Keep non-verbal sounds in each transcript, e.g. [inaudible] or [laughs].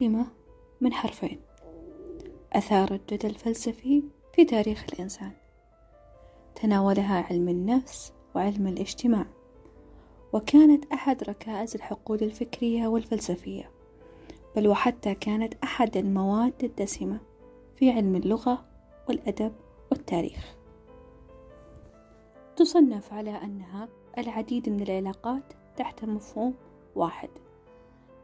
كلمة من حرفين. أثارت جدل فلسفي في تاريخ الإنسان. تناولها علم النفس وعلم الاجتماع. وكانت أحد ركائز الحقول الفكرية والفلسفية. بل وحتى كانت أحد المواد الدسمة في علم اللغة والأدب والتاريخ. تصنف على أنها العديد من العلاقات تحت مفهوم واحد.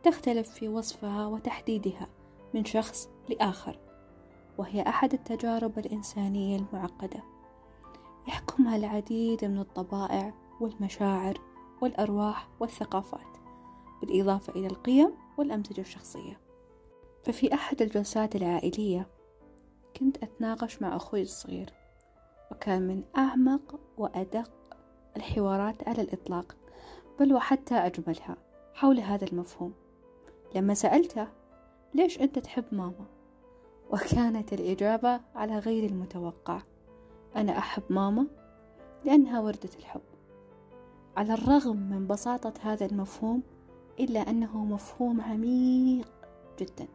تختلف في وصفها وتحديدها من شخص لآخر وهي أحد التجارب الإنسانية المعقدة. يحكمها العديد من الطبائع والمشاعر والأرواح والثقافات بالإضافة إلى القيم والأمزجة الشخصية. ففي أحد الجلسات العائلية كنت أتناقش مع أخوي الصغير وكان من أعمق وأدق الحوارات على الإطلاق بل وحتى أجملها حول هذا المفهوم. لما سألته ليش أنت تحب ماما؟ وكانت الإجابة على غير المتوقع أنا أحب ماما لأنها وردة الحب. على الرغم من بساطة هذا المفهوم إلا أنه مفهوم عميق جدا.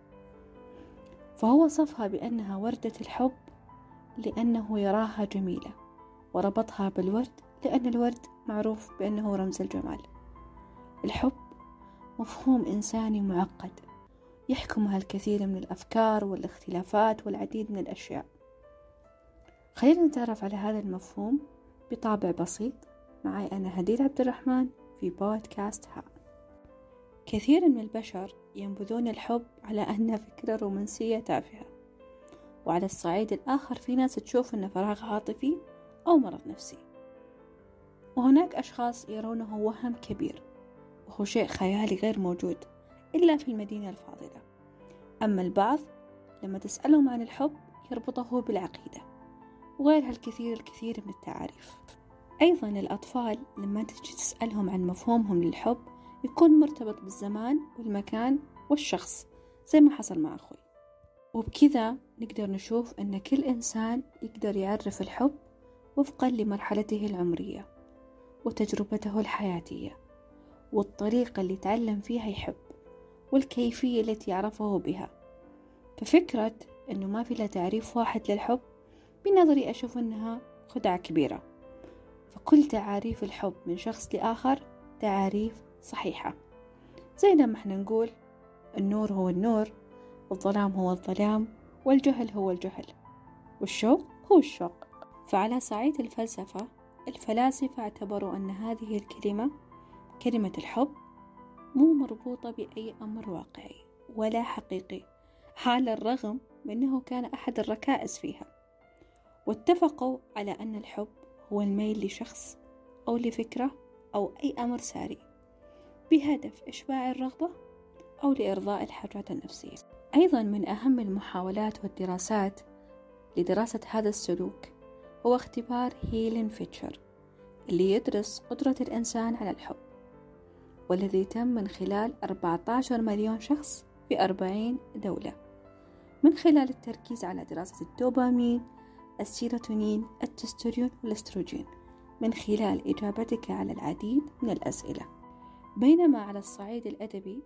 فهو وصفها بأنها وردة الحب لأنه يراها جميلة وربطها بالورد لأن الورد معروف بأنه رمز الجمال. الحب مفهوم إنساني معقد. يحكمها الكثير من الأفكار والاختلافات والعديد من الأشياء. خلينا نتعرف على هذا المفهوم بطابع بسيط. معي أنا هديل عبد الرحمن في بودكاست ها. كثير من البشر ينبذون الحب على أنه فكرة رومانسية تافهة. وعلى الصعيد الآخر في ناس تشوف أنه فراغ عاطفي أو مرض نفسي. وهناك أشخاص يرونه وهم كبير. وهو شيء خيالي غير موجود إلا في المدينة الفاضلة. أما البعض لما تسألهم عن الحب يربطه بالعقيدة وغيرها الكثير الكثير من التعاريف أيضا الأطفال لما تجي تسألهم عن مفهومهم للحب يكون مرتبط بالزمان والمكان والشخص زي ما حصل مع أخوي. وبكذا نقدر نشوف أن كل إنسان يقدر يعرف الحب وفقا لمرحلته العمرية وتجربته الحياتية. والطريقة اللي تعلم فيها يحب والكيفية التي يعرفه بها. ففكرة أنه ما في له تعريف واحد للحب بنظري أشوف أنها خدعة كبيرة. فكل تعاريف الحب من شخص لآخر تعاريف صحيحة. زي لما إحنا نقول النور هو النور والظلام هو الظلام والجهل هو الجهل والشوق هو الشوق. فعلى صعيد الفلسفة الفلاسفة اعتبروا أن هذه الكلمة كلمة الحب مو مربوطة بأي أمر واقعي ولا حقيقي على الرغم من أنه كان أحد الركائز فيها. واتفقوا على أن الحب هو الميل لشخص أو لفكرة أو أي أمر ساري بهدف إشباع الرغبة أو لإرضاء الحاجات النفسية. أيضا من أهم المحاولات والدراسات لدراسة هذا السلوك هو اختبار هيلين فيتشر اللي يدرس قدرة الإنسان على الحب. والذي تم من خلال 14 مليون شخص في 40 دولة. من خلال التركيز على دراسة الدوبامين السيروتونين التستوريون والأستروجين. من خلال إجابتك على العديد من الأسئلة. بينما على الصعيد الأدبي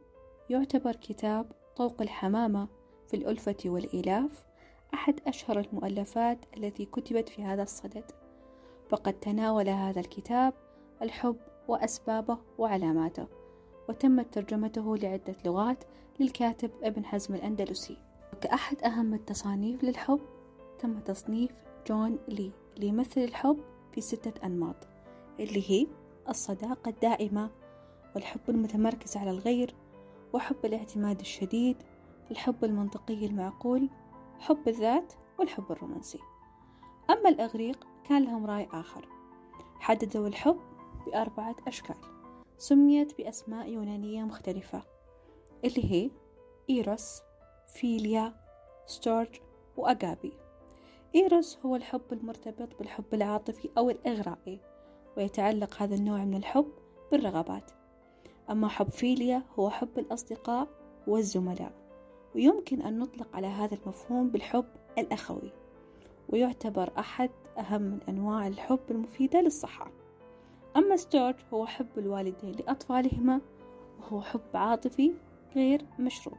يعتبر كتاب طوق الحمامة في الألفة والإلاف أحد أشهر المؤلفات التي كتبت في هذا الصدد. فقد تناول هذا الكتاب الحب وأسبابه وعلاماته وتمت ترجمته لعدة لغات للكاتب ابن حزم الأندلسي. وكأحد أهم التصانيف للحب تم تصنيف جون لي ليمثل الحب في ستة أنماط اللي هي الصداقة الدائمة والحب المتمركز على الغير وحب الاعتماد الشديد الحب المنطقي المعقول حب الذات والحب الرومانسي. أما الإغريق كان لهم رأي آخر. حددوا الحب بأربعة أشكال. سميت بأسماء يونانية مختلفة اللي هي إيروس فيليا ستورج وأجابي إيروس هو الحب المرتبط بالحب العاطفي أو الإغرائي ويتعلق هذا النوع من الحب بالرغبات. أما حب فيليا هو حب الأصدقاء والزملاء ويمكن أن نطلق على هذا المفهوم بالحب الأخوي ويعتبر أحد أهم أنواع الحب المفيدة للصحة. أما ستورج هو حب الوالدين لأطفالهما وهو حب عاطفي غير مشروط.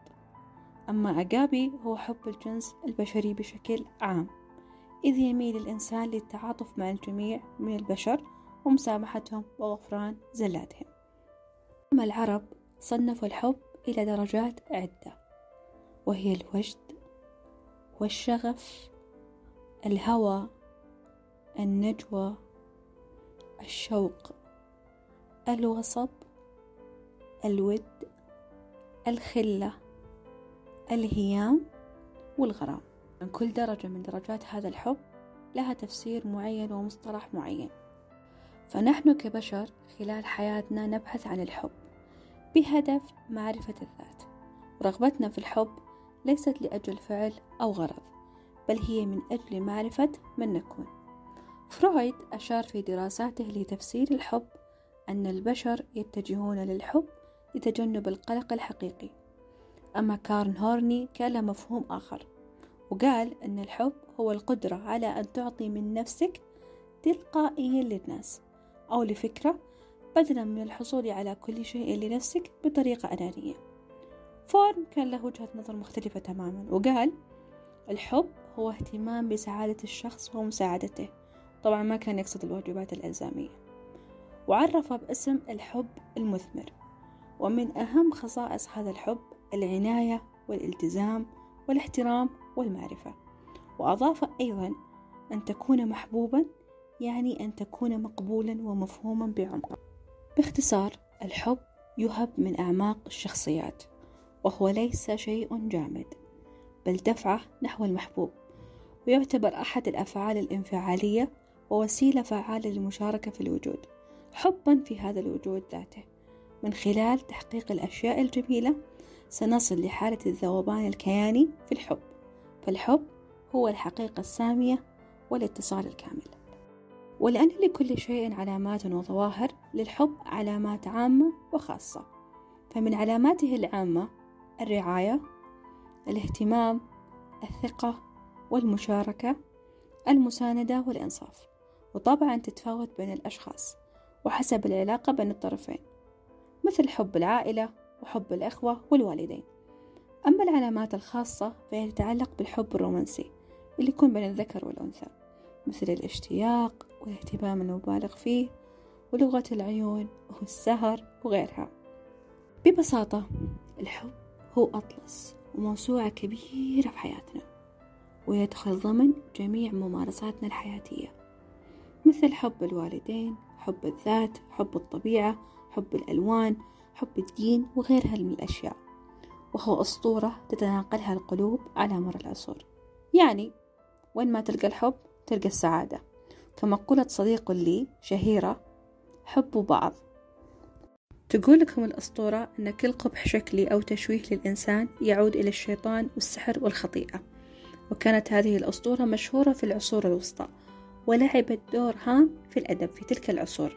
أما أجابي هو حب الجنس البشري بشكل عام إذ يميل الإنسان للتعاطف مع الجميع من البشر ومسامحتهم وغفران زلاتهم. أما العرب صنفوا الحب إلى درجات عدة وهي الوجد والشغف الهوى النجوى الشوق الوصب الود الخلة الهيام والغرام. كل درجة من درجات هذا الحب لها تفسير معين ومصطلح معين. فنحن كبشر خلال حياتنا نبحث عن الحب بهدف معرفة الذات. رغبتنا في الحب ليست لأجل فعل أو غرض بل هي من أجل معرفة من نكون. فرويد أشار في دراساته لتفسير الحب أن البشر يتجهون للحب لتجنب القلق الحقيقي. أما كارن هورني كان له مفهوم آخر وقال أن الحب هو القدرة على أن تعطي من نفسك تلقائيا للناس أو لفكرة بدلا من الحصول على كل شيء لنفسك بطريقة أنانية. فورم كان له وجهة نظر مختلفة تماما وقال الحب هو اهتمام بسعادة الشخص ومساعدته. طبعا ما كان يقصد الواجبات الإلزامية. وعرف باسم الحب المثمر ومن أهم خصائص هذا الحب العناية والالتزام والاحترام والمعرفة. وأضاف أيضا أن تكون محبوبا يعني أن تكون مقبولا ومفهوما بعمق. باختصار الحب يهب من أعماق الشخصيات وهو ليس شيء جامد بل دفعة نحو المحبوب ويعتبر أحد الأفعال الانفعالية ووسيلة فعالة للمشاركة في الوجود حبا في هذا الوجود ذاته. من خلال تحقيق الأشياء الجميلة سنصل لحالة الذوبان الكياني في الحب. فالحب هو الحقيقة السامية والاتصال الكامل. ولأن لكل شيء علامات وظواهر للحب علامات عامة وخاصة. فمن علاماته العامة الرعاية الاهتمام الثقة والمشاركة المساندة والإنصاف. وطبعا تتفاوت بين الأشخاص وحسب العلاقة بين الطرفين مثل حب العائلة وحب الإخوة والوالدين. أما العلامات الخاصة فهي تتعلق بالحب الرومانسي اللي يكون بين الذكر والأنثى مثل الاشتياق والاهتمام المبالغ فيه ولغة العيون والسهر وغيرها. ببساطة الحب هو أطلس وموسوعة كبيرة في حياتنا ويدخل ضمن جميع ممارساتنا الحياتية. مثل حب الوالدين حب الذات حب الطبيعة حب الألوان حب الدين وغيرها من الأشياء. وهو أسطورة تتناقلها القلوب على مر العصور. يعني وين ما تلقى الحب تلقى السعادة. كما قلت صديق لي شهيرة حبوا بعض. تقول لكم الأسطورة أن كل قبح شكلي أو تشويه للإنسان يعود إلى الشيطان والسحر والخطيئة. وكانت هذه الأسطورة مشهورة في العصور الوسطى. ولعبت دور هام في الأدب في تلك العصور.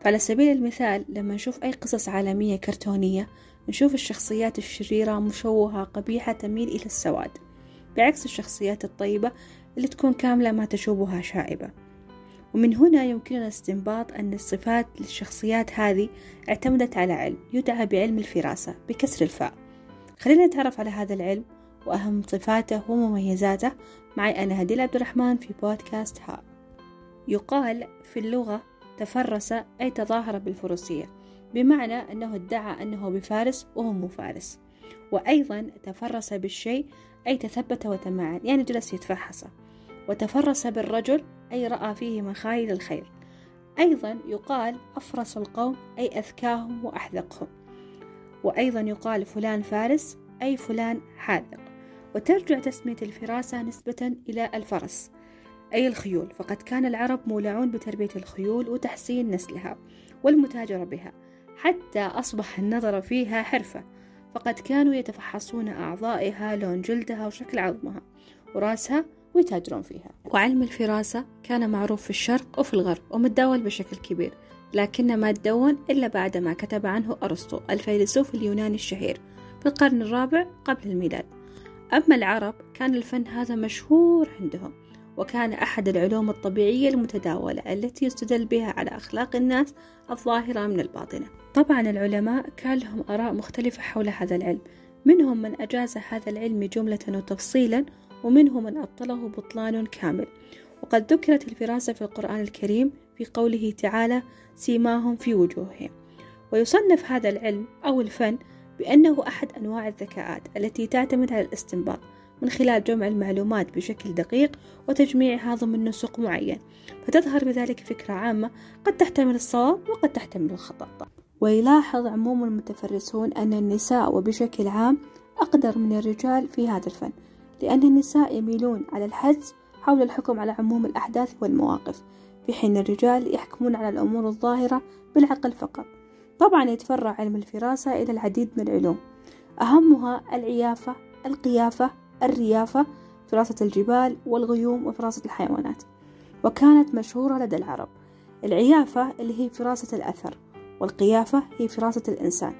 فعلى سبيل المثال لما نشوف أي قصص عالمية كرتونية نشوف الشخصيات الشريرة مشوهة قبيحة تميل إلى السواد بعكس الشخصيات الطيبة اللي تكون كاملة ما تشوبها شائبة. ومن هنا يمكننا استنباط أن الصفات للشخصيات هذه اعتمدت على علم يدعى بعلم الفراسة بكسر الفاء. خلينا نتعرف على هذا العلم وأهم صفاته ومميزاته. معي أنا هديل عبد الرحمن في بودكاست ها. يقال في اللغة تفرس أي تظاهر بالفروسية. بمعنى أنه ادعى أنه بفارس وهو مو فارس. وأيضا تفرس بالشيء أي تثبت وتمعن يعني جلس يتفحصه وتفرس بالرجل أي رأى فيه مخايل الخير. أيضا يقال أفرس القوم أي أذكاهم وأحذقهم. وأيضا يقال فلان فارس أي فلان حاذق. وترجع تسمية الفراسة نسبة إلى الفرس أي الخيول. فقد كان العرب مولعون بتربية الخيول وتحسين نسلها والمتاجرة بها حتى أصبح النظر فيها حرفة. فقد كانوا يتفحصون أعضائها لون جلدها وشكل عظمها وراسها ويتاجرون فيها. وعلم الفراسة كان معروف في الشرق وفي الغرب ومتداول بشكل كبير لكن ما تدون إلا بعدما كتب عنه أرسطو الفيلسوف اليوناني الشهير في القرن الرابع قبل الميلاد. أما العرب كان الفن هذا مشهور عندهم وكان أحد العلوم الطبيعية المتداولة التي يستدل بها على أخلاق الناس الظاهرة من الباطنة. طبعا العلماء كان لهم آراء مختلفة حول هذا العلم منهم من أجاز هذا العلم جملة وتفصيلا ومنهم من أبطله بطلان كامل. وقد ذكرت الفراسة في القرآن الكريم في قوله تعالى سيماهم في وجوههم ويصنف هذا العلم أو الفن بأنه أحد أنواع الذكاءات التي تعتمد على الاستنباط من خلال جمع المعلومات بشكل دقيق وتجميعها ضمن نسق معين فتظهر بذلك فكرة عامة قد تحتمل الصواب وقد تحتمل الخطأ. ويلاحظ عموم المتفرسون أن النساء وبشكل عام أقدر من الرجال في هذا الفن لأن النساء يميلون على الحدس حول الحكم على عموم الأحداث والمواقف في حين الرجال يحكمون على الأمور الظاهرة بالعقل فقط. طبعا يتفرع علم الفراسة إلى العديد من العلوم. أهمها العيافة القيافة الريافة فراسة الجبال والغيوم وفراسة الحيوانات وكانت مشهورة لدى العرب. العيافة اللي هي فراسة الأثر والقيافة هي فراسة الإنسان.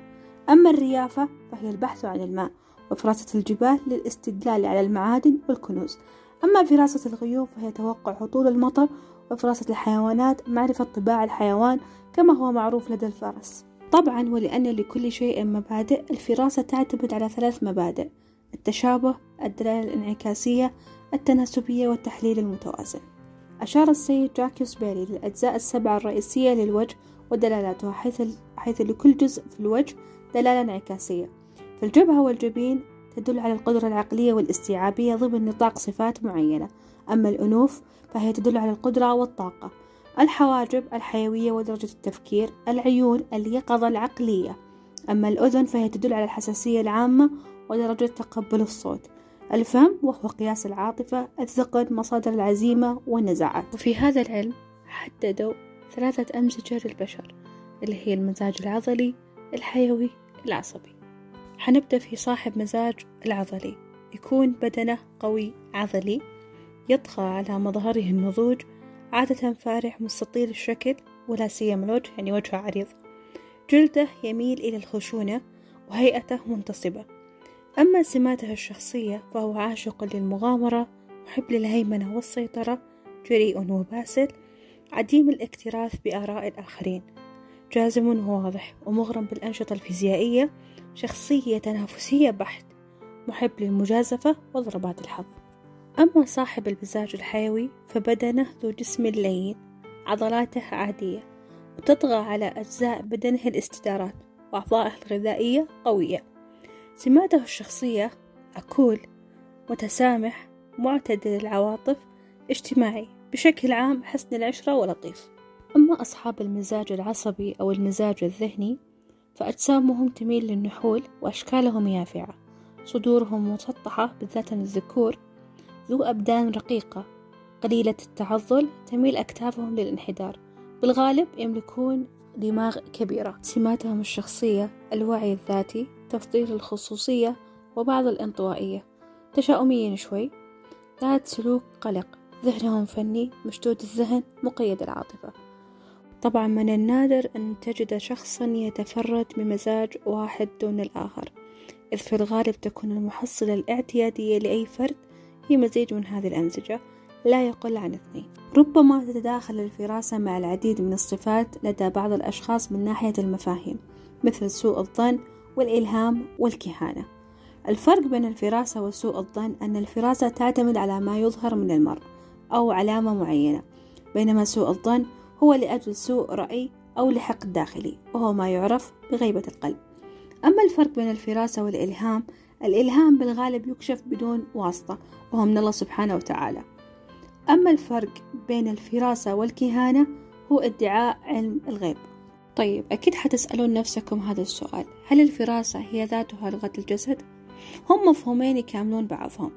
أما الريافة فهي البحث عن الماء وفراسة الجبال للاستدلال على المعادن والكنوز. أما فراسة الغيوم فهي توقع هطول المطر وفراسة الحيوانات معرفة طباع الحيوان كما هو معروف لدى الفرس. طبعا ولأن لكل شيء مبادئ الفراسة تعتمد على ثلاث مبادئ التشابه الدلالة الانعكاسية التناسبية والتحليل المتوازن. أشار السيد جاكيوس بيري للأجزاء السبعة الرئيسية للوجه ودلالاتها حيث, حيث لكل جزء في الوجه دلالة انعكاسية. فالجبهة والجبين تدل على القدرة العقلية والاستيعابية ضمن نطاق صفات معينة. أما الأنوف فهي تدل على القدرة والطاقة. الحواجب الحيوية ودرجة التفكير العيون اليقظة العقلية. أما الأذن فهي تدل على الحساسية العامة ودرجة تقبل الصوت. الفم وهو قياس العاطفة الثقل مصادر العزيمة والنزاعات. وفي هذا العلم حددوا ثلاثة أمزجة للبشر اللي هي المزاج العضلي الحيوي العصبي. حنبدأ في صاحب مزاج العضلي. يكون بدنه قوي عضلي يطغى على مظهره النضوج عادة فارح مستطيل الشكل ولا سيما الوجه يعني وجهه عريض. جلده يميل إلى الخشونة وهيئته منتصبة. أما سماته الشخصية فهو عاشق للمغامرة محب للهيمنة والسيطرة جريء وباسل عديم الاكتراث بآراء الآخرين. جازم وواضح ومغرم بالأنشطة الفيزيائية شخصية تنافسية بحت محب للمجازفة وضربات الحظ. أما صاحب المزاج الحيوي فبدنه ذو جسم لين عضلاته عادية وتطغى على أجزاء بدنه الاستدارات وأعضائه الغذائية قوية. سماته الشخصية أكول متسامح معتدل العواطف اجتماعي بشكل عام حسن العشرة ولطيف. أما أصحاب المزاج العصبي أو المزاج الذهني فأجسامهم تميل للنحول وأشكالهم يافعة. صدورهم مسطحة بالذات الذكور ذو أبدان رقيقة. قليلة التعضل تميل أكتافهم للانحدار. بالغالب يملكون دماغ كبيرة. سماتهم الشخصية الوعي الذاتي تفضيل الخصوصية وبعض الانطوائية. تشاؤميين شوي. ذات سلوك قلق. ذهنهم فني مشدود الذهن مقيد العاطفة. طبعا من النادر أن تجد شخصا يتفرد بمزاج واحد دون الآخر. إذ في الغالب تكون المحصلة الاعتيادية لأي فرد هي مزيج من هذه الأمزجة لا يقل عن اثنين. ربما تتداخل الفراسة مع العديد من الصفات لدى بعض الأشخاص من ناحية المفاهيم مثل سوء الظن والإلهام والكهانة. الفرق بين الفراسة وسوء الظن أن الفراسة تعتمد على ما يظهر من المرء أو علامة معينة بينما سوء الظن هو لأجل سوء رأي أو لحقد داخلي وهو ما يعرف بغيبة القلب. أما الفرق بين الفراسة والإلهام الإلهام بالغالب يكشف بدون واسطة وهو من الله سبحانه وتعالى. أما الفرق بين الفراسة والكهانة هو ادعاء علم الغيب. طيب أكيد حتسألون نفسكم هذا السؤال. هل الفراسة هي ذاتها لغة الجسد؟ هم مفهومين يكاملون بعضهم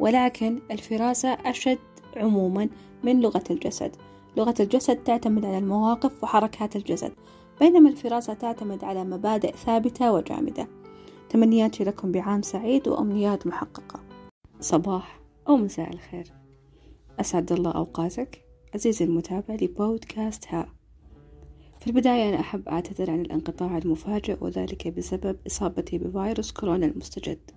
ولكن الفراسة أشد عموما من لغة الجسد. لغة الجسد تعتمد على المواقف وحركات الجسد بينما الفراسة تعتمد على مبادئ ثابتة وجامدة. تمنياتي لكم بعام سعيد وأمنيات محققة. صباح أو مساء الخير. أسعد الله أوقاتك عزيزي المتابع لبودكاست ها. في البداية أنا أحب أعتذر عن الانقطاع المفاجئ وذلك بسبب إصابتي بفيروس كورونا المستجد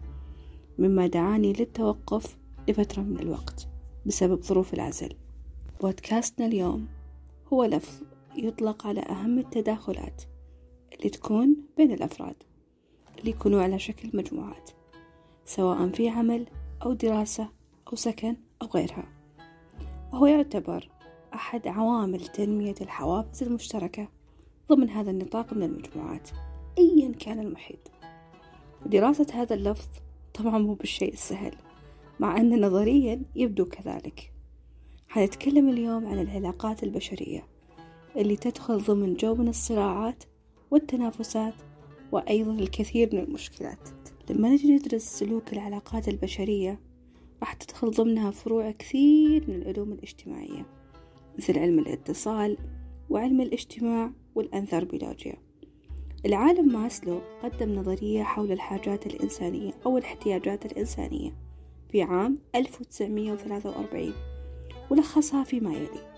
مما دعاني للتوقف لفترة من الوقت بسبب ظروف العزل. بودكاستنا اليوم هو لفظ يطلق على أهم التداخلات اللي تكون بين الأفراد. اللي يكونوا على شكل مجموعات سواء في عمل أو دراسة أو سكن أو غيرها. وهو يعتبر أحد عوامل تنمية الحوافز المشتركة ضمن هذا النطاق من المجموعات أيا كان المحيط. دراسة هذا اللفظ طبعا مو بالشيء السهل مع أن نظريا يبدو كذلك. حنتكلم اليوم عن العلاقات البشرية اللي تدخل ضمن جو من الصراعات والتنافسات وأيضا الكثير من المشكلات. لما نجي ندرس سلوك العلاقات البشرية راح تدخل ضمنها فروع كثير من العلوم الاجتماعية مثل علم الاتصال وعلم الاجتماع والأنثروبولوجيا العالم ماسلو قدم نظرية حول الحاجات الإنسانية أو الاحتياجات الإنسانية في عام 1943 ولخصها فيما يلي.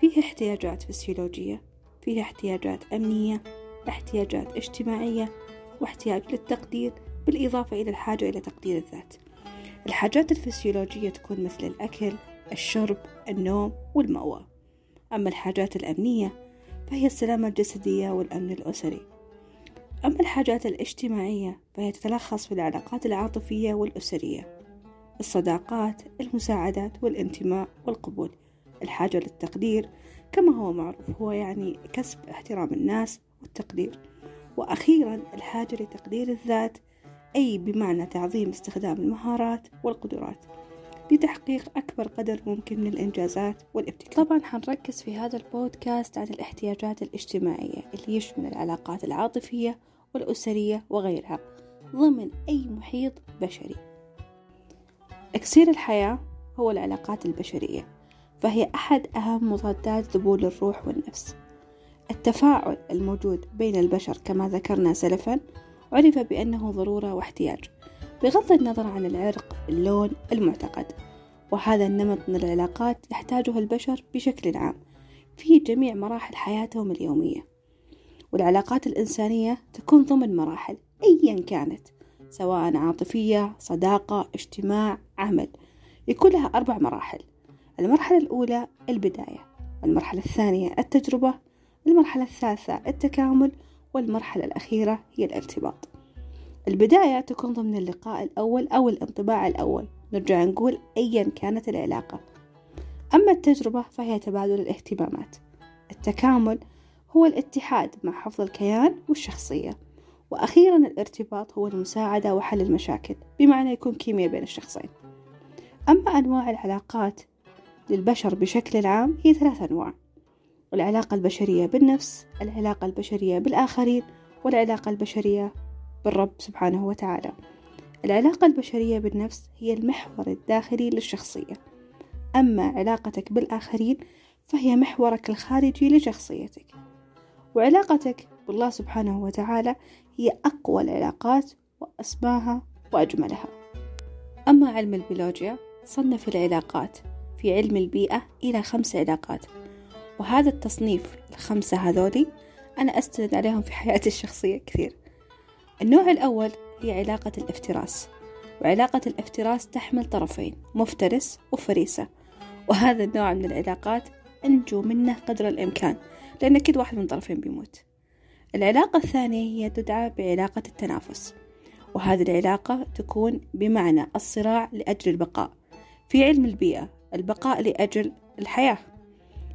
فيه احتياجات فسيولوجية فيه احتياجات أمنية احتياجات اجتماعية واحتياج للتقدير بالإضافة إلى الحاجة إلى تقدير الذات. الحاجات الفسيولوجية تكون مثل الأكل الشرب النوم والمأوى. أما الحاجات الأمنية فهي السلامة الجسدية والأمن الأسري. أما الحاجات الاجتماعية فهي تتلخص في العلاقات العاطفية والأسرية. الصداقات المساعدات والانتماء والقبول. الحاجة للتقدير كما هو معروف هو يعني كسب احترام الناس والتقدير. وأخيرا الحاجة لتقدير الذات أي بمعنى تعظيم استخدام المهارات والقدرات. لتحقيق أكبر قدر ممكن من الإنجازات والابتكار. طبعا حنركز في هذا البودكاست على الاحتياجات الاجتماعية اللي يشمل العلاقات العاطفية والأسرية وغيرها ضمن أي محيط بشري. إكسير الحياة هو العلاقات البشرية فهي أحد أهم مضادات ذبول الروح والنفس. التفاعل الموجود بين البشر كما ذكرنا سلفا عرف بأنه ضرورة واحتياج بغض النظر عن العرق اللون المعتقد. وهذا النمط من العلاقات يحتاجه البشر بشكل عام في جميع مراحل حياتهم اليومية. والعلاقات الإنسانية تكون ضمن مراحل أيا كانت سواء عاطفية صداقة اجتماع عمل. يكون لها أربع مراحل المرحلة الأولى البداية المرحلة الثانية التجربة المرحلة الثالثة التكامل والمرحلة الأخيرة هي الارتباط البداية تكون ضمن اللقاء الأول أو الانطباع الأول. نرجع نقول أيا كانت العلاقة. أما التجربة فهي تبادل الاهتمامات. التكامل هو الاتحاد مع حفظ الكيان والشخصية. وأخيرا الارتباط هو المساعدة وحل المشاكل بمعنى يكون كيمياء بين الشخصين. أما أنواع العلاقات للبشر بشكل عام هي ثلاث أنواع. العلاقة البشرية بالنفس العلاقة البشرية بالآخرين والعلاقة البشرية بالرب سبحانه وتعالى. العلاقة البشرية بالنفس هي المحور الداخلي للشخصية. أما علاقتك بالآخرين فهي محورك الخارجي لشخصيتك. وعلاقتك بالله سبحانه وتعالى هي أقوى العلاقات وأسماها وأجملها. أما علم البيولوجيا صنف العلاقات في علم البيئة إلى خمس علاقات. وهذا التصنيف الخمسة هذولي أنا أستند عليهم في حياتي الشخصية كثير. النوع الأول هي علاقة الافتراس وعلاقة الافتراس تحمل طرفين مفترس وفريسة. وهذا النوع من العلاقات أنجو منه قدر الإمكان لأن أكيد واحد من الطرفين بيموت. العلاقة الثانية هي تدعى بعلاقة التنافس وهذه العلاقة تكون بمعنى الصراع لأجل البقاء. في علم البيئة البقاء لأجل الحياة.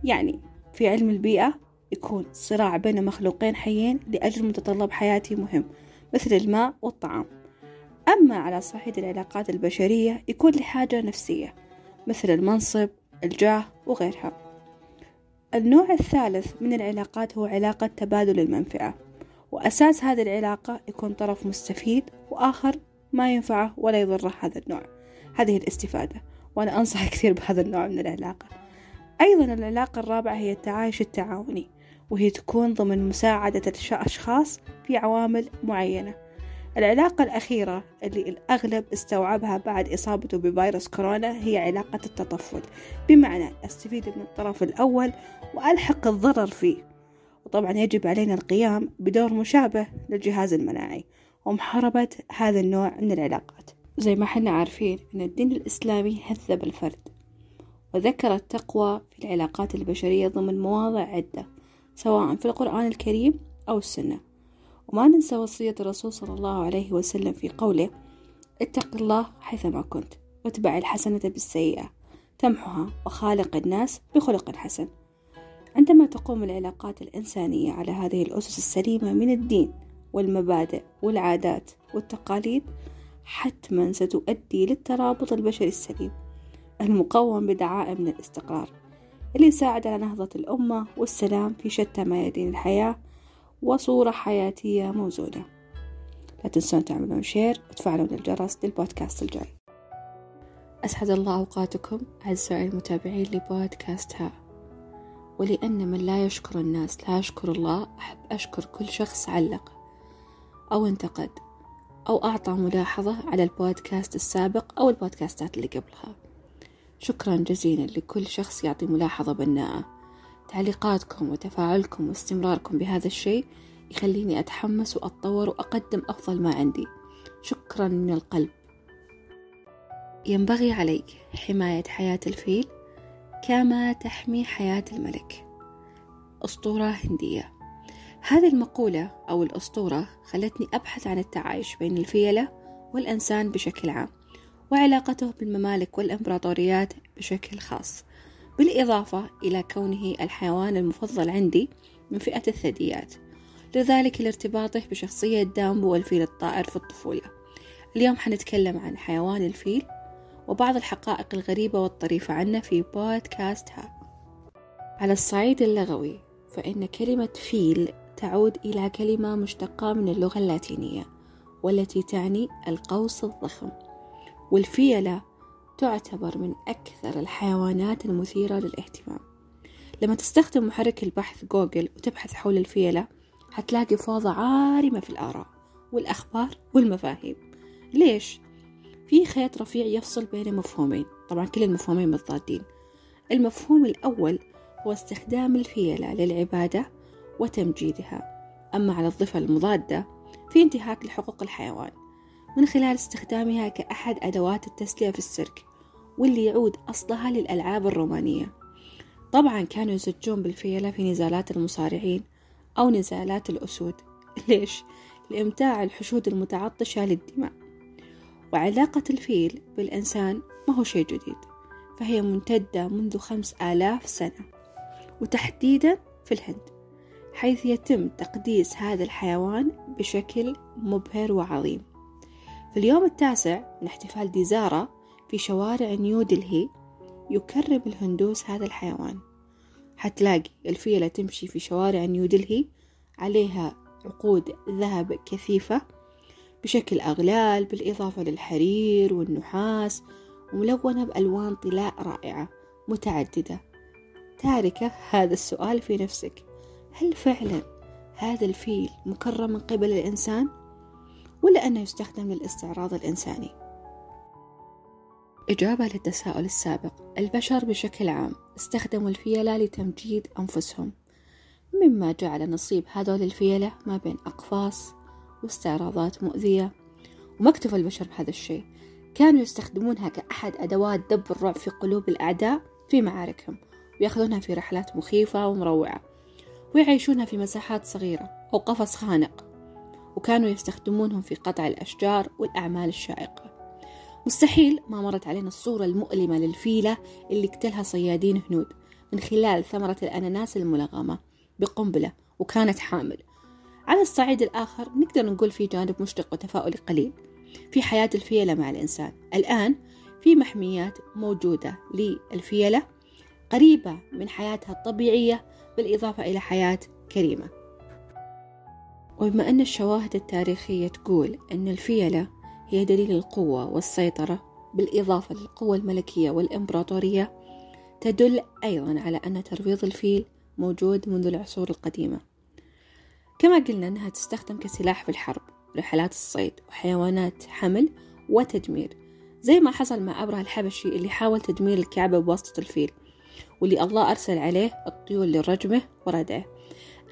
يعني في علم البيئة يكون صراع بين مخلوقين حيين لأجل متطلب حياتي مهم مثل الماء والطعام. أما على صعيد العلاقات البشرية يكون لحاجة نفسية مثل المنصب الجاه وغيرها. النوع الثالث من العلاقات هو علاقة تبادل المنفعة وأساس هذه العلاقة يكون طرف مستفيد وآخر ما ينفعه ولا يضره هذا النوع. هذه الاستفادة وأنا أنصح كثير بهذا النوع من العلاقة. أيضا العلاقة الرابعة هي التعايش التعاوني وهي تكون ضمن مساعدة الأشخاص في عوامل معينة. العلاقة الأخيرة اللي الأغلب استوعبها بعد إصابته بفيروس كورونا هي علاقة التطفل. بمعنى أستفيد من الطرف الأول وألحق الضرر فيه. وطبعا يجب علينا القيام بدور مشابه للجهاز المناعي ومحاربة هذا النوع من العلاقات. زي ما حنا عارفين أن الدين الإسلامي هذب الفرد وذكر التقوى في العلاقات البشرية ضمن مواضع عدة سواء في القرآن الكريم أو السنة. وما ننسى وصية الرسول صلى الله عليه وسلم في قوله اتق الله حيثما كنت واتبع الحسنة بالسيئة تمحها وخالق الناس بخلق حسن. عندما تقوم العلاقات الإنسانية على هذه الأسس السليمة من الدين والمبادئ والعادات والتقاليد حتما ستؤدي للترابط البشري السليم. المقوم بدعائم من الاستقرار اللي يساعد على نهضة الأمة والسلام في شتى ميادين الحياة وصورة حياتية موزونة. لا تنسون تعملون شير وتفعلون الجرس للبودكاست الجاي. أسعد الله أوقاتكم أعزائي المتابعين لبودكاست ها ولأن من لا يشكر الناس لا يشكر الله أحب أشكر كل شخص علق أو انتقد أو أعطى ملاحظة على البودكاست السابق أو البودكاستات اللي قبلها. شكرا جزيلا لكل شخص يعطي ملاحظة بناءة. تعليقاتكم وتفاعلكم واستمراركم بهذا الشيء يخليني أتحمس وأتطور وأقدم أفضل ما عندي. شكرا من القلب. ينبغي عليك حماية حياة الفيل كما تحمي حياة الملك. أسطورة هندية. هذه المقولة أو الأسطورة خلتني أبحث عن التعايش بين الفيلة والإنسان بشكل عام. وعلاقته بالممالك والإمبراطوريات بشكل خاص بالإضافة إلى كونه الحيوان المفضل عندي من فئة الثدييات لذلك لارتباطه بشخصية دامبو والفيل الطائر في الطفولة. اليوم حنتكلم عن حيوان الفيل وبعض الحقائق الغريبة والطريفة عنه في بودكاست ها. على الصعيد اللغوي فإن كلمة فيل تعود إلى كلمة مشتقة من اللغة اللاتينية والتي تعني القوس الضخم. والفيلة تعتبر من أكثر الحيوانات المثيرة للاهتمام. لما تستخدم محرك البحث جوجل وتبحث حول الفيلة حتلاقي فوضى عارمة في الآراء والأخبار والمفاهيم. ليش؟ في خيط رفيع يفصل بين مفهومين طبعا كل المفهومين متضادين. المفهوم الأول هو استخدام الفيلة للعبادة وتمجيدها. أما على الضفة المضادة في انتهاك لحقوق الحيوان. من خلال استخدامها كأحد أدوات التسلية في السيرك واللي يعود أصلها للألعاب الرومانية. طبعا كانوا يزجون بالفيلة في نزالات المصارعين أو نزالات الأسود. [laughs] ليش؟ لإمتاع الحشود المتعطشة للدماء. وعلاقة الفيل بالإنسان ما هو شيء جديد فهي ممتدة منذ خمس آلاف سنة وتحديدا في الهند حيث يتم تقديس هذا الحيوان بشكل مبهر وعظيم. في اليوم التاسع من احتفال ديزارا في شوارع نيودلهي يكرم الهندوس هذا الحيوان. حتلاقي الفيلة تمشي في شوارع نيودلهي عليها عقود ذهب كثيفة بشكل أغلال بالإضافة للحرير والنحاس وملونة بألوان طلاء رائعة متعددة. تاركة هذا السؤال في نفسك. هل فعلا هذا الفيل مكرم من قبل الإنسان؟ ولا أنه يستخدم للاستعراض الإنساني. إجابة للتساؤل السابق. البشر بشكل عام استخدموا الفيلة لتمجيد أنفسهم مما جعل نصيب هذول الفيلة ما بين أقفاص واستعراضات مؤذية. وما اكتفى البشر بهذا الشيء. كانوا يستخدمونها كأحد أدوات دب الرعب في قلوب الأعداء في معاركهم ويأخذونها في رحلات مخيفة ومروعة ويعيشونها في مساحات صغيرة أو قفص خانق. وكانوا يستخدمونهم في قطع الأشجار والأعمال الشائقة. مستحيل ما مرت علينا الصورة المؤلمة للفيلة اللي اقتلها صيادين هنود من خلال ثمرة الأناناس الملغمة بقنبلة وكانت حامل. على الصعيد الآخر نقدر نقول في جانب مشتق وتفاؤلي قليل في حياة الفيلة مع الإنسان. الآن في محميات موجودة للفيلة قريبة من حياتها الطبيعية بالإضافة إلى حياة كريمة. وبما أن الشواهد التاريخية تقول أن الفيلة هي دليل القوة والسيطرة بالإضافة للقوة الملكية والإمبراطورية تدل أيضا على أن ترويض الفيل موجود منذ العصور القديمة. كما قلنا أنها تستخدم كسلاح في الحرب رحلات الصيد وحيوانات حمل وتدمير زي ما حصل مع أبره الحبشي اللي حاول تدمير الكعبة بواسطة الفيل واللي الله أرسل عليه الطيول لرجمه وردعه.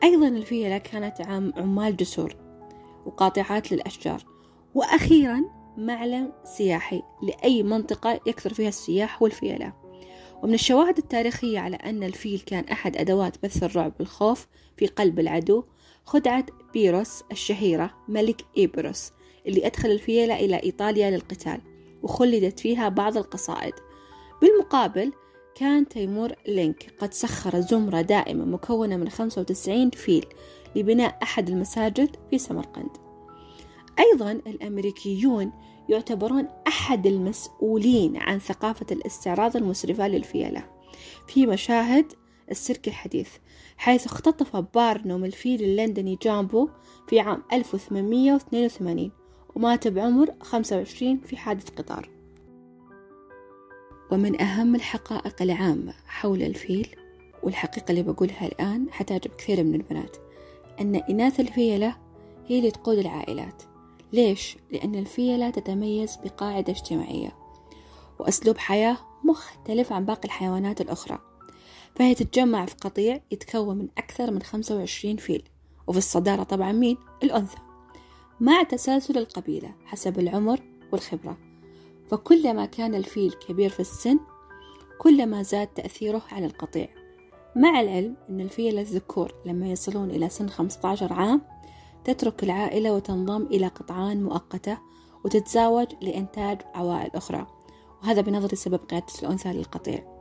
أيضا الفيلة كانت عمال جسور وقاطعات للأشجار وأخيرا معلم سياحي لأي منطقة يكثر فيها السياح والفيلة. ومن الشواهد التاريخية على أن الفيل كان أحد أدوات بث الرعب والخوف في قلب العدو خدعة بيروس الشهيرة ملك إيبروس اللي أدخل الفيلة إلى إيطاليا للقتال وخلدت فيها بعض القصائد. بالمقابل كان تيمور لينك. قد سخر زمرة دائمة مكونة من 95 فيل لبناء أحد المساجد في سمرقند. أيضا الأمريكيون يعتبرون أحد المسؤولين عن ثقافة الاستعراض المسرفة للفيلة. في مشاهد السيرك الحديث حيث اختطف بارنوم الفيل اللندني جامبو في عام 1882 ومات بعمر 25 في حادث قطار. ومن أهم الحقائق العامة حول الفيل والحقيقة اللي بقولها الآن حتعجب كثير من البنات أن إناث الفيلة هي اللي تقود العائلات ليش؟ لأن الفيلة تتميز بقاعدة اجتماعية وأسلوب حياة مختلف عن باقي الحيوانات الأخرى فهي تتجمع في قطيع يتكون من أكثر من 25 فيل وفي الصدارة طبعا مين؟ الأنثى مع تسلسل القبيلة حسب العمر والخبرة فكلما كان الفيل كبير في السن كلما زاد تأثيره على القطيع. مع العلم أن الفيل الذكور لما يصلون إلى سن 15 عام تترك العائلة وتنضم إلى قطعان مؤقتة وتتزاوج لإنتاج عوائل أخرى وهذا بنظري سبب قيادة الأنثى للقطيع.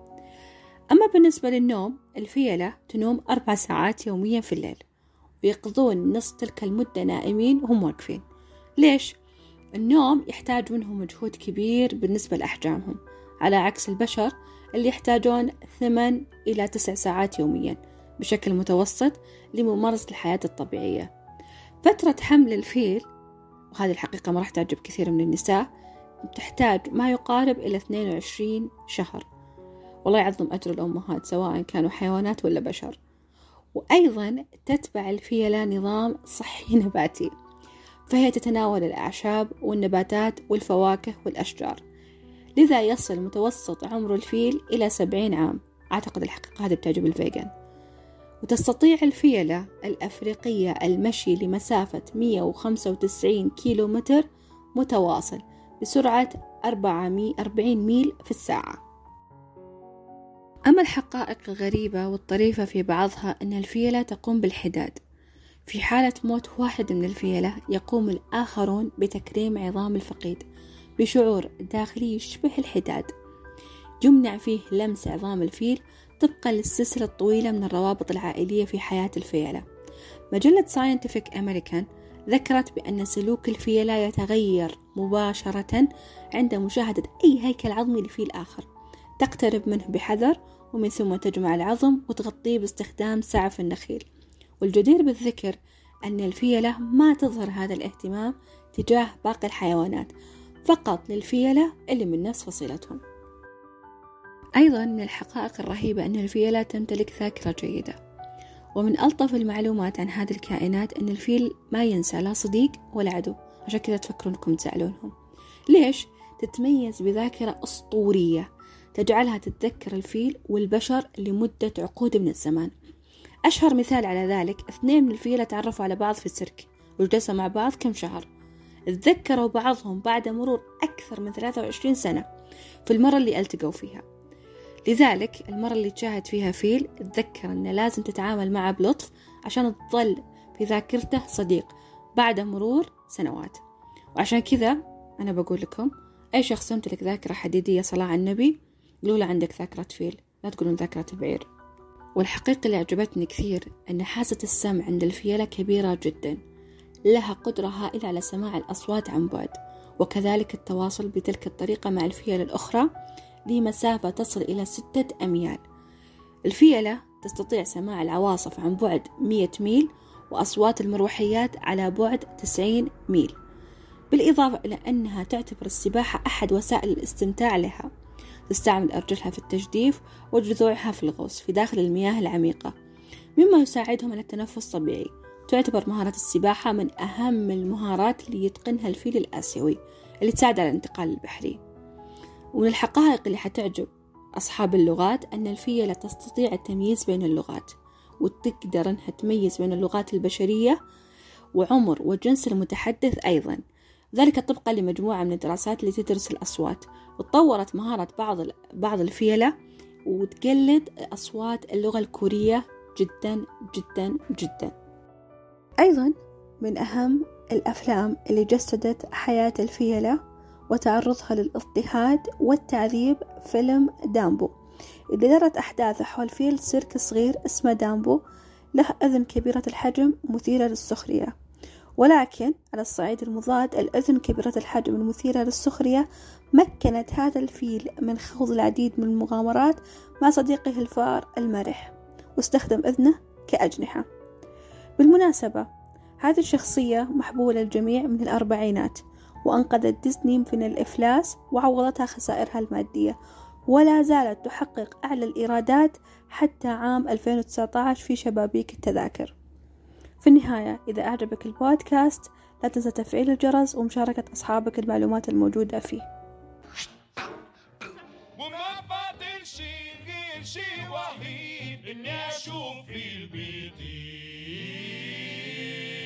أما بالنسبة للنوم الفيلة تنوم أربع ساعات يوميا في الليل ويقضون نصف تلك المدة نائمين وهم واقفين. ليش؟ النوم يحتاج منهم مجهود كبير بالنسبة لأحجامهم على عكس البشر اللي يحتاجون ثمان إلى تسع ساعات يوميا بشكل متوسط لممارسة الحياة الطبيعية. فترة حمل الفيل وهذه الحقيقة ما راح تعجب كثير من النساء تحتاج ما يقارب إلى 22 شهر. والله يعظم أجر الأمهات سواء كانوا حيوانات ولا بشر. وأيضا تتبع الفيلة نظام صحي نباتي. فهي تتناول الأعشاب والنباتات والفواكه والأشجار لذا يصل متوسط عمر الفيل إلى سبعين عام. أعتقد الحقيقة هذه بتعجب الفيجن. وتستطيع الفيلة الأفريقية المشي لمسافة 195 كيلو متر متواصل بسرعة 40 ميل في الساعة. أما الحقائق الغريبة والطريفة في بعضها أن الفيلة تقوم بالحداد. في حالة موت واحد من الفيلة يقوم الآخرون بتكريم عظام الفقيد بشعور داخلي يشبه الحداد. يمنع فيه لمس عظام الفيل طبقا للسلسلة الطويلة من الروابط العائلية في حياة الفيلة. مجلة ساينتفك أمريكان ذكرت بأن سلوك الفيلة يتغير مباشرة عند مشاهدة أي هيكل عظمي لفيل آخر. تقترب منه بحذر ومن ثم تجمع العظم وتغطيه باستخدام سعف النخيل. والجدير بالذكر أن الفيلة ما تظهر هذا الاهتمام تجاه باقي الحيوانات فقط للفيلة اللي من نفس فصيلتهم. أيضا من الحقائق الرهيبة أن الفيلة تمتلك ذاكرة جيدة. ومن ألطف المعلومات عن هذه الكائنات أن الفيل ما ينسى لا صديق ولا عدو. عشان كذا تفكرون أنكم تزعلونهم. ليش؟ تتميز بذاكرة أسطورية تجعلها تتذكر الفيل والبشر لمدة عقود من الزمان. أشهر مثال على ذلك اثنين من الفيلة تعرفوا على بعض في السيرك وجلسوا مع بعض كم شهر. تذكروا بعضهم بعد مرور أكثر من 23 سنة في المرة اللي ألتقوا فيها. لذلك المرة اللي تشاهد فيها فيل تذكر أنه لازم تتعامل معه بلطف عشان تظل في ذاكرته صديق بعد مرور سنوات. وعشان كذا أنا بقول لكم أي شخص يمتلك ذاكرة حديدية على النبي قولوا له عندك ذاكرة فيل لا تقولون ذاكرة بعير. والحقيقة اللي عجبتني كثير أن حاسة السمع عند الفيلة كبيرة جدا لها قدرة هائلة على سماع الأصوات عن بعد وكذلك التواصل بتلك الطريقة مع الفيلة الأخرى لمسافة تصل إلى ستة أميال. الفيلة تستطيع سماع العواصف عن بعد مية ميل وأصوات المروحيات على بعد تسعين ميل بالإضافة إلى أنها تعتبر السباحة أحد وسائل الاستمتاع لها. تستعمل أرجلها في التجديف وجذوعها في الغوص في داخل المياه العميقة. مما يساعدهم على التنفس الطبيعي. تعتبر مهارة السباحة من أهم المهارات اللي يتقنها الفيل الآسيوي اللي تساعد على الانتقال البحري. ومن الحقائق اللي حتعجب أصحاب اللغات أن الفيلة تستطيع التمييز بين اللغات وتقدر أنها تميز بين اللغات البشرية وعمر وجنس المتحدث أيضا. ذلك طبقا لمجموعة من الدراسات اللي تدرس الأصوات وتطورت مهارة بعض بعض الفيلة وتقلد أصوات اللغة الكورية جدا جدا جدا. أيضا من أهم الأفلام اللي جسدت حياة الفيلة وتعرضها للاضطهاد والتعذيب فيلم دامبو. اللي دارت أحداثه حول فيل سيرك صغير اسمه دامبو له أذن كبيرة الحجم مثيرة للسخرية. ولكن على الصعيد المضاد الأذن كبيرة الحجم المثيرة للسخرية مكنت هذا الفيل من خوض العديد من المغامرات مع صديقه الفار المرح واستخدم أذنه كأجنحة. بالمناسبة هذه الشخصية محبوبة الجميع من الأربعينات وأنقذت ديزني من الإفلاس وعوضتها خسائرها المادية ولا زالت تحقق أعلى الإيرادات حتى عام 2019 في شبابيك التذاكر. في النهاية إذا أعجبك البودكاست لا تنسى تفعيل الجرس ومشاركة أصحابك المعلومات الموجودة فيه. وما فاضل شي غير شي وحيد إني أشوف في البيت.